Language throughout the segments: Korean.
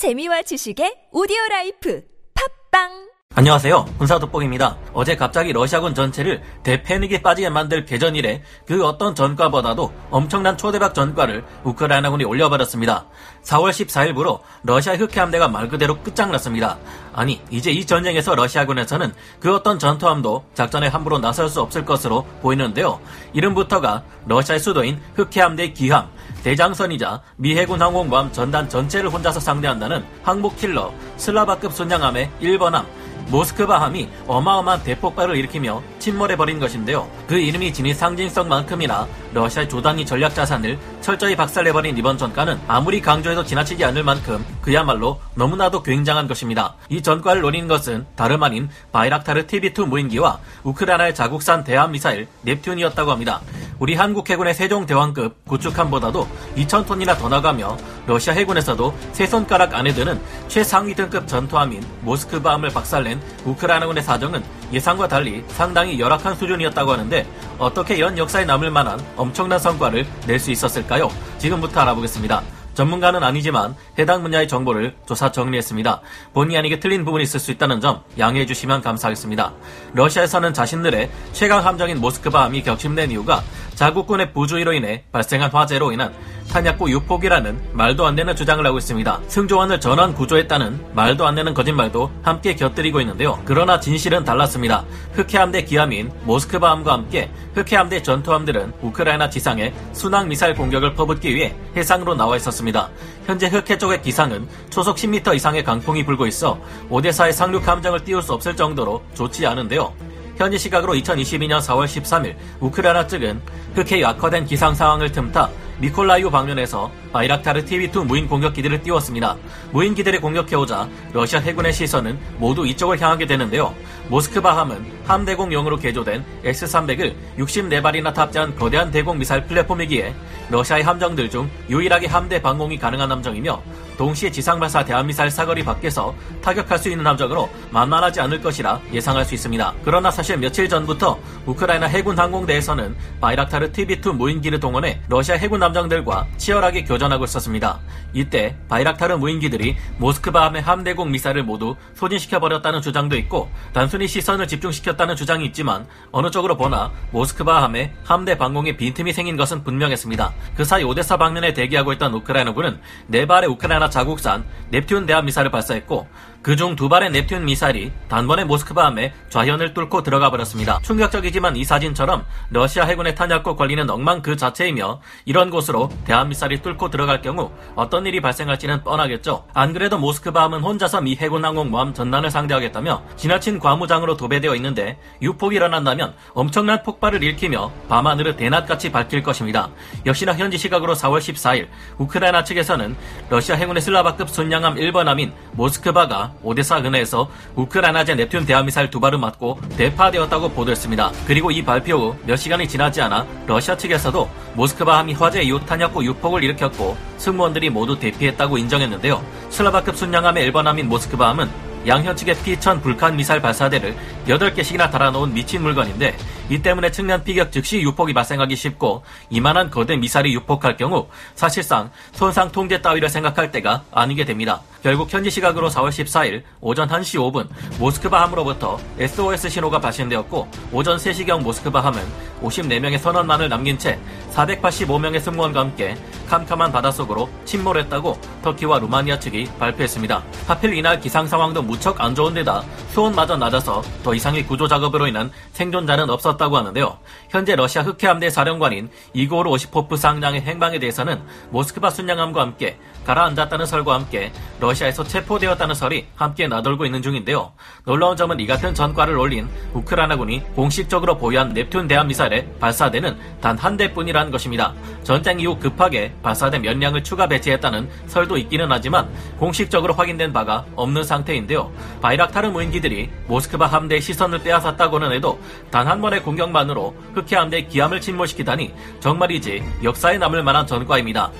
재미와 지식의 오디오 라이프 팟빵 안녕하세요. 군사돋보기입니다. 어제 갑자기 러시아군 전체를 대패닉에 빠지게 만들 개전 이래 그 어떤 전과보다도 엄청난 초대박 전과를 우크라이나군이 올려버렸습니다. 4월 14일부로 러시아 흑해함대가 말 그대로 끝장났습니다. 아니, 이제 이 전쟁에서 러시아군에서는 그 어떤 전투함도 작전에 함부로 나설 수 없을 것으로 보이는데요. 이름부터가 러시아의 수도인 흑해함대의 기함, 대장선이자 미 해군 항공모함 전단 전체를 혼자서 상대한다는 항복킬러 슬라바급 순양함의 1번함 모스크바함이 어마어마한 대폭발을 일으키며 침몰해버린 것인데요. 그 이름이 지닌 상징성만큼이나 러시아의 조단위 전략 자산을 철저히 박살내버린 이번 전과는 아무리 강조해도 지나치지 않을 만큼 그야말로 너무나도 굉장한 것입니다. 이 전과를 노린 것은 다름 아닌 바이락타르 TB2 무인기와 우크라이나의 자국산 대함미사일 넵튠이었다고 합니다. 우리 한국 해군의 세종대왕급 구축함보다도 2,000톤이나 더 나가며 러시아 해군에서도 세 손가락 안에 드는 최상위 등급 전투함인 모스크바함을 박살낸 우크라이나군의 사정은 예상과 달리 상당히 열악한 수준이었다고 하는데 어떻게 연 역사에 남을 만한 엄청난 성과를 낼 수 있었을까요? 지금부터 알아보겠습니다. 전문가는 아니지만 해당 분야의 정보를 조사 정리했습니다. 본의 아니게 틀린 부분이 있을 수 있다는 점 양해해 주시면 감사하겠습니다. 러시아에서는 자신들의 최강 함정인 모스크바함이 격침된 이유가 자국군의 부주의로 인해 발생한 화재로 인한 탄약고 유폭이라는 말도 안 되는 주장을 하고 있습니다. 승조원을 전원 구조했다는 말도 안 되는 거짓말도 함께 곁들이고 있는데요. 그러나 진실은 달랐습니다. 흑해함대 기함인 모스크바함과 함께 흑해함대 전투함들은 우크라이나 지상에 순항 미사일 공격을 퍼붓기 위해 해상으로 나와 있었습니다. 현재 흑해 쪽의 기상은 초속 10m 이상의 강풍이 불고 있어 오데사의 상륙 함정을 띄울 수 없을 정도로 좋지 않은데요. 현지 시각으로 2022년 4월 13일 우크라이나 측은 흑해 약화된 기상 상황을 틈타 미콜라이오 방면에서 바이락타르 TV2 무인 공격기들을 띄웠습니다. 무인기들이 공격해오자 러시아 해군의 시선은 모두 이쪽을 향하게 되는데요. 모스크바함은 함대공용으로 개조된 S-300을 64발이나 탑재한 거대한 대공 미사일 플랫폼이기에 러시아의 함정들 중 유일하게 함대 방공이 가능한 함정이며 동시에 지상발사 대한미사일 사거리 밖에서 타격할 수 있는 함정으로 만만하지 않을 것이라 예상할 수 있습니다. 그러나 사실 며칠 전부터 우크라이나 해군 항공대에서는 바이락타르 TV2 무인기를 동원해 러시아 해군 함정들과 치열하게 교전하고 있었습니다. 이때 바이락타르 무인기들이 모스크바함의 함대공 미사일을 모두 소진시켜버렸다는 주장도 있고 단순히 시선을 집중시켰다는 주장이 있지만 어느 쪽으로 보나 모스크바함의 함대 방공에 빈틈이 생긴 것은 분명했습니다. 그 사이 오데사 방면에 대기하고 있던 우크라이나군은 네 발의 우크라이나 자국산 넵튠 대함 미사일을 발사했고 그중 두 발의 넵튠 미사일이 단번에 모스크바함에 좌현을 뚫고 들어가 버렸습니다. 충격적이지만 이 사진처럼 러시아 해군의 탄약고 관리는 엉망 그 자체이며 이런 곳으로 대함 미사일이 뚫고 들어갈 경우 어떤 일이 발생할지는 뻔하겠죠. 안 그래도 모스크바함은 혼자서 미 해군 항공모함 전단을 상대하겠다며 지나친 과무장으로 도배되어 있는데 유폭이 일어난다면 엄청난 폭발을 일으키며 밤하늘을 대낮같이 밝힐 것입니다. 역시나 현지 시각으로 4월 14일 우크라이나 측에서는 러시아 해군의 슬라바급 순양함 1번함인 모스크바가 오데사 근해에서 우크라이나제 넵튠 대함미사일 두 발을 맞고 대파되었다고 보도했습니다. 그리고 이 발표 후 몇 시간이 지나지 않아 러시아 측에서도 모스크바함이 화재 이후 탄약고 유폭을 일으켰고 승무원들이 모두 대피했다고 인정했는데요. 슬라바급 순양함의 1번함인 모스크바함은 양현 측의 피천 불칸 미사일 발사대를 8개씩이나 달아놓은 미친 물건인데 이 때문에 측면 피격 즉시 유폭이 발생하기 쉽고 이만한 거대 미사일이 유폭할 경우 사실상 손상 통제 따위를 생각할 때가 아니게 됩니다. 결국 현지 시각으로 4월 14일 오전 1시 5분 모스크바 함으로부터 SOS 신호가 발신되었고 오전 3시경 모스크바 함은 54명의 선원만을 남긴 채 485명의 승무원과 함께 캄캄한 바닷속으로 침몰했다고 터키와 루마니아 측이 발표했습니다. 하필 이날 기상 상황도 무척 안 좋은 데다 수온마저 낮아서 더 이상의 구조 작업으로 인한 생존자는 없었다고 하는데요. 현재 러시아 흑해함대 사령관인 이고르 오시포프 상장의 행방에 대해서는 모스크바 순양함과 함께 가라앉았다는 설과 함께 러시아에서 체포되었다는 설이 함께 나돌고 있는 중인데요. 놀라운 점은 이 같은 전과를 올린 우크라이나군이 공식적으로 보유한 넵튠 대함 미사일의 발사대는 단 한 대뿐이라는 것입니다. 전쟁 이후 급하게 발사대 몇 량을 추가 배치했다는 설도 있기는 하지만 공식적으로 확인된 바가 없는 상태인데요. 바이락타르 무인기들이 모스크바 함대의 시선을 빼앗았다고는 해도 단 한 번의 공격만으로 흑해 함대의 기함을 침몰시키다니 정말이지 역사에 남을 만한 전과입니다.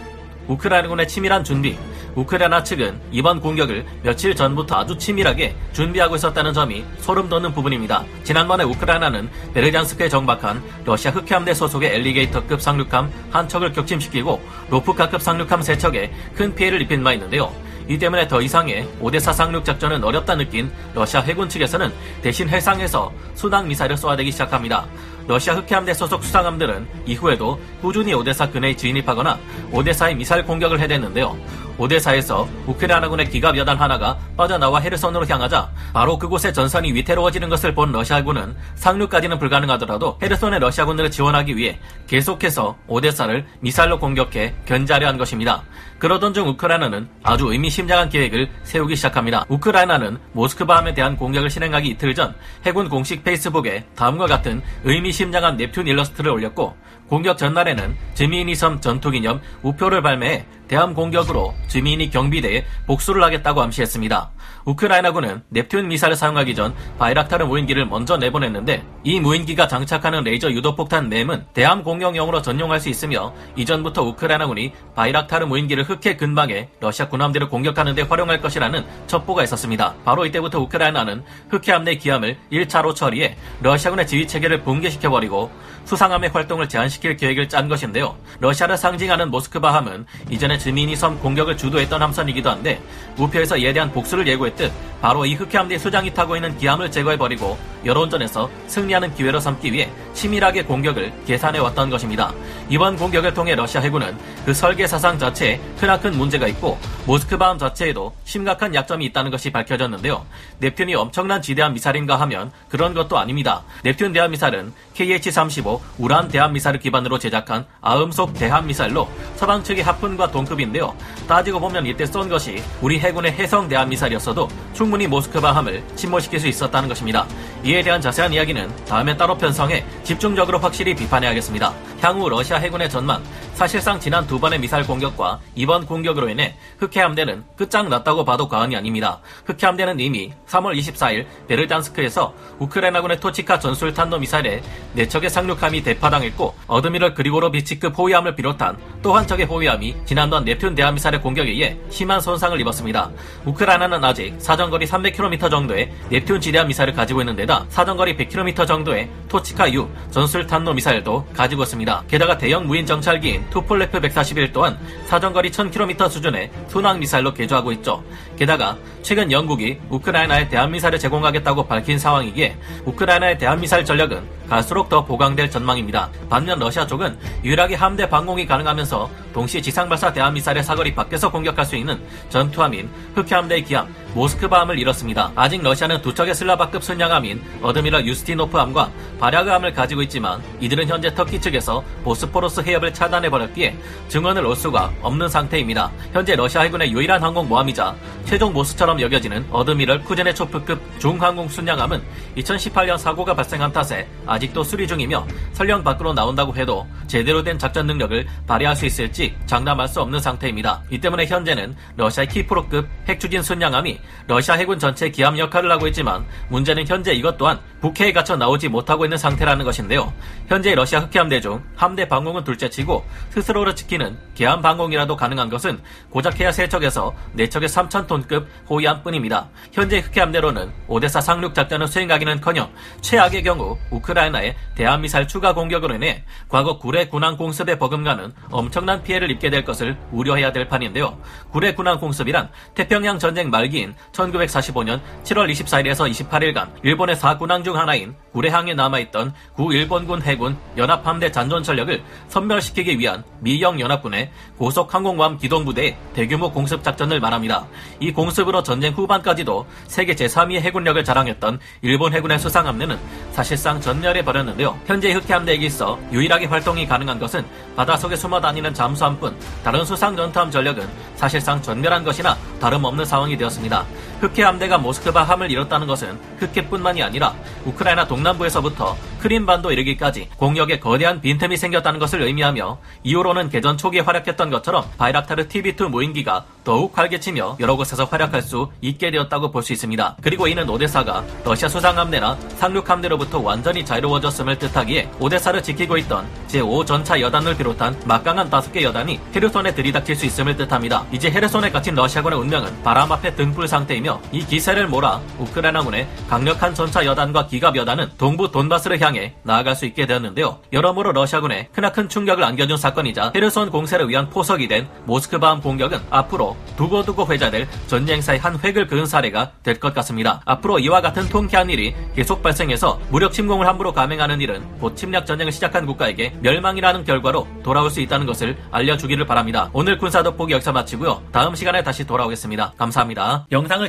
우크라이나군의 치밀한 준비, 우크라이나 측은 이번 공격을 며칠 전부터 아주 치밀하게 준비하고 있었다는 점이 소름 돋는 부분입니다. 지난번에 우크라이나는 베르잔스크에 정박한 러시아 흑해함대 소속의 엘리게이터급 상륙함 한 척을 격침시키고 로프카급 상륙함 세 척에 큰 피해를 입힌 바 있는데요. 이 때문에 더 이상의 오데사 상륙 작전은 어렵다 느낀 러시아 해군 측에서는 대신 해상에서 순항 미사일을 쏘아대기 시작합니다. 러시아 흑해함대 소속 수상함들은 이후에도 꾸준히 오데사 근해에 진입하거나 오데사의 미사일 공격을 해댔는데요. 오데사에서 우크라이나 군의 기갑 여단 하나가 빠져나와 헤르손으로 향하자 바로 그곳의 전선이 위태로워지는 것을 본 러시아군은 상륙까지는 불가능하더라도 헤르손의 러시아군들을 지원하기 위해 계속해서 오데사를 미사일로 공격해 견제하려 한 것입니다. 그러던 중 우크라이나는 아주 의미심장한 계획을 세우기 시작합니다. 우크라이나는 모스크바함에 대한 공격을 실행하기 이틀 전 해군 공식 페이스북에 다음과 같은 의미심장한 넵튠 일러스트를 올렸고 공격 전날에는 즈미니 섬 전투기념 우표를 발매해 대함 공격으로 즈미니 경비대에 복수를 하겠다고 암시했습니다. 우크라이나군은 넵튠 미사일을 사용하기 전 바이락타르 무인기를 먼저 내보냈는데 이 무인기가 장착하는 레이저 유도폭탄 램은 대함 공격용으로 전용할 수 있으며 이전부터 우크라이나군이 바이락타르 무인기를 흑해 근방에 러시아 군함대를 공격하는 데 활용할 것이라는 첩보가 있었습니다. 바로 이때부터 우크라이나는 흑해 함대 기함을 1차로 처리해 러시아군의 지휘 체계를 붕괴시켜버리고 수상함의 활동을 제한시 킬 계획을 짠 것인데요. 러시아를 상징하는 모스크바함은 이전에 지미니 섬 공격을 주도했던 함선이기도 한데 우표에서 이에 대한 복수를 예고했듯 바로 이 흑해함대 수장이 타고 있는 기함을 제거해버리고 여론전에서 승리하는 기회로 삼기 위해 치밀하게 공격을 계산해왔던 것입니다. 이번 공격을 통해 러시아 해군은 그 설계 사상 자체에 크나큰 문제가 있고 모스크바함 자체에도 심각한 약점이 있다는 것이 밝혀졌는데요. 넵튠이 엄청난 지대한 미사일인가 하면 그런 것도 아닙니다. 넵튠 대함 미사일은 KH-35 우란 대함 미사일을 기반으로 제작한 아음속 대함 미사일로 서방 측의 하푼과 동급인데요. 따지고 보면 이때 쏜 것이 우리 해군의 해성 대함 미사일이었어도 충분히 모스크바함을 침몰시킬 수 있었다는 것입니다. 이에 대한 자세한 이야기는 다음에 따로 편성해 집중적으로 확실히 비판해야겠습니다. 향후 러시아 해군의 전망, 사실상 지난 두 번의 미사일 공격과 이번 공격으로 인해 흑해 함대는 끝장났다고 봐도 과언이 아닙니다. 흑해 함대는 이미 3월 24일 베르단스크에서 우크라이나군의 토치카 전술 탄도 미사일에 4척의 상륙함이 대파당했고 어드미럴 그리고로비치급 호위함을 비롯한 또 한 척의 호위함이 지난번 넵튠 대함미사일의 공격에 의해 심한 손상을 입었습니다. 우크라이나는 아직 사정거리 300km 정도의 넵튠 지대함 미사일을 가지고 있는 데다 사정거리 100km 정도의 토치카 U 전술 탄도 미사일도 가지고 있습니다. 게다가 대형 무인 정찰기인 투폴레프 141 또한 사정거리 1000km 수준의 순항 미사일로 개조하고 있죠. 게다가 최근 영국이 우크라이나에 대함미사일을 제공하겠다고 밝힌 상황이기에 우크라이나의 대함미사일 전력은 갈수록 더 보강될 전망입니다. 반면 러시아 쪽은 유일하게 함대 방공이 가능하면서 동시 지상발사 대함미사일의 사거리 밖에서 공격할 수 있는 전투함인 흑해함대의 기함 모스크바함을 잃었습니다. 아직 러시아는 두 척의 슬라바급 순양함인 어드미럴 유스티노프함과 바랴그함을 가지고 있지만 이들은 현재 터키 측에서 보스포러스 해협을 차단해버렸기에 증언을 올 수가 없는 상태입니다. 현재 러시아 해군의 유일한 항공모함이자 최종 보스처럼 여겨지는 어드미럴 쿠제네초프급 중항공 순양함은 2018년 사고가 발생한 탓에 아직도 수리 중이며 설령 밖으로 나온다고 해도 제대로 된 작전 능력을 발휘할 수 있을지 장담할 수 없는 상태입니다. 이 때문에 현재는 러시아의 키프로급 핵추진 순양함이 러시아 해군 전체 기함 역할을 하고 있지만 문제는 현재 이것 또한 북해에 갇혀 나오지 못하고 있는 상태라는 것인데요. 현재 러시아 흑해함대 중 함대 방공은 둘째치고 스스로를 지키는 개함 방공이라도 가능한 것은 고작 해야 3척에서 4척의 3,000톤급 호위함뿐입니다. 현재 흑해함대로는 오데사 상륙 작전을 수행하기는커녕 최악의 경우 우크라이나의 대한미사일 추가 공격으로 인해 과거 구례 군항 공습에 버금가는 엄청난 피해를 입게 될 것을 우려해야 될 판인데요. 구례 군항 공습이란 태평양 전쟁 말기인 1945년 7월 24일에서 28일간 일본의 4군항 중 하나인 구례항에 남아있던 구 일본군 해군 연합함대 잔존 전력을 선멸시키기 위한 미영 연합군의 고속 항공모함 기동 부대의 대규모 공습 작전을 말합니다. 이 공습으로 전쟁 후반까지도 세계 제3위의 해군력을 자랑했던 일본 해군의 수상 함대는 사실상 전멸해 버렸는데요. 현재 흑해 함대에 있어 유일하게 활동이 가능한 것은 바닷속에 숨어 다니는 잠수함뿐 다른 수상 전투함 전력은 사실상 전멸한 것이나 다름없는 상황이 되었습니다. 흑해 함대가 모스크바 함을 잃었다는 것은 흑해뿐만이 아니라 우크라이나 동남부에서부터 크림반도 이르기까지 공역에 거대한 빈틈이 생겼다는 것을 의미하며 이후로는 개전 초기에 활약했던 것처럼 바이락타르 TB2 무인기가 더욱 활개치며 여러 곳에서 활약할 수 있게 되었다고 볼 수 있습니다. 그리고 이는 오데사가 러시아 수상함대나 상륙함대로부터 완전히 자유로워졌음을 뜻하기에 오데사를 지키고 있던 제5전차 여단을 비롯한 막강한 다섯 개 여단이 헤르손에 들이닥칠 수 있음을 뜻합니다. 이제 헤르손에 갇힌 러시아군의 운명은 바람 앞에 등불 상태이며 있으며 이 기세를 몰아 우크라이나군의 강력한 전차 여단과 기갑 여단은 동부 돈바스를 향해 나아갈 수 있게 되었는데요. 여러모로 러시아군에 크나큰 충격을 안겨준 사건이자 헤르손 공세를 위한 포석이 된 모스크바함 공격은 앞으로 두고두고 회자될 전쟁사의 한 획을 그은 사례가 될 것 같습니다. 앞으로 이와 같은 통쾌한 일이 계속 발생해서 무력 침공을 함부로 감행하는 일은 곧 침략 전쟁을 시작한 국가에게 멸망이라는 결과로 돌아올 수 있다는 것을 알려주기를 바랍니다. 오늘 군사 돋보기 여기서 마치고요. 다음 시간에 다시 돌아오겠습니다. 감사합니다. 영상을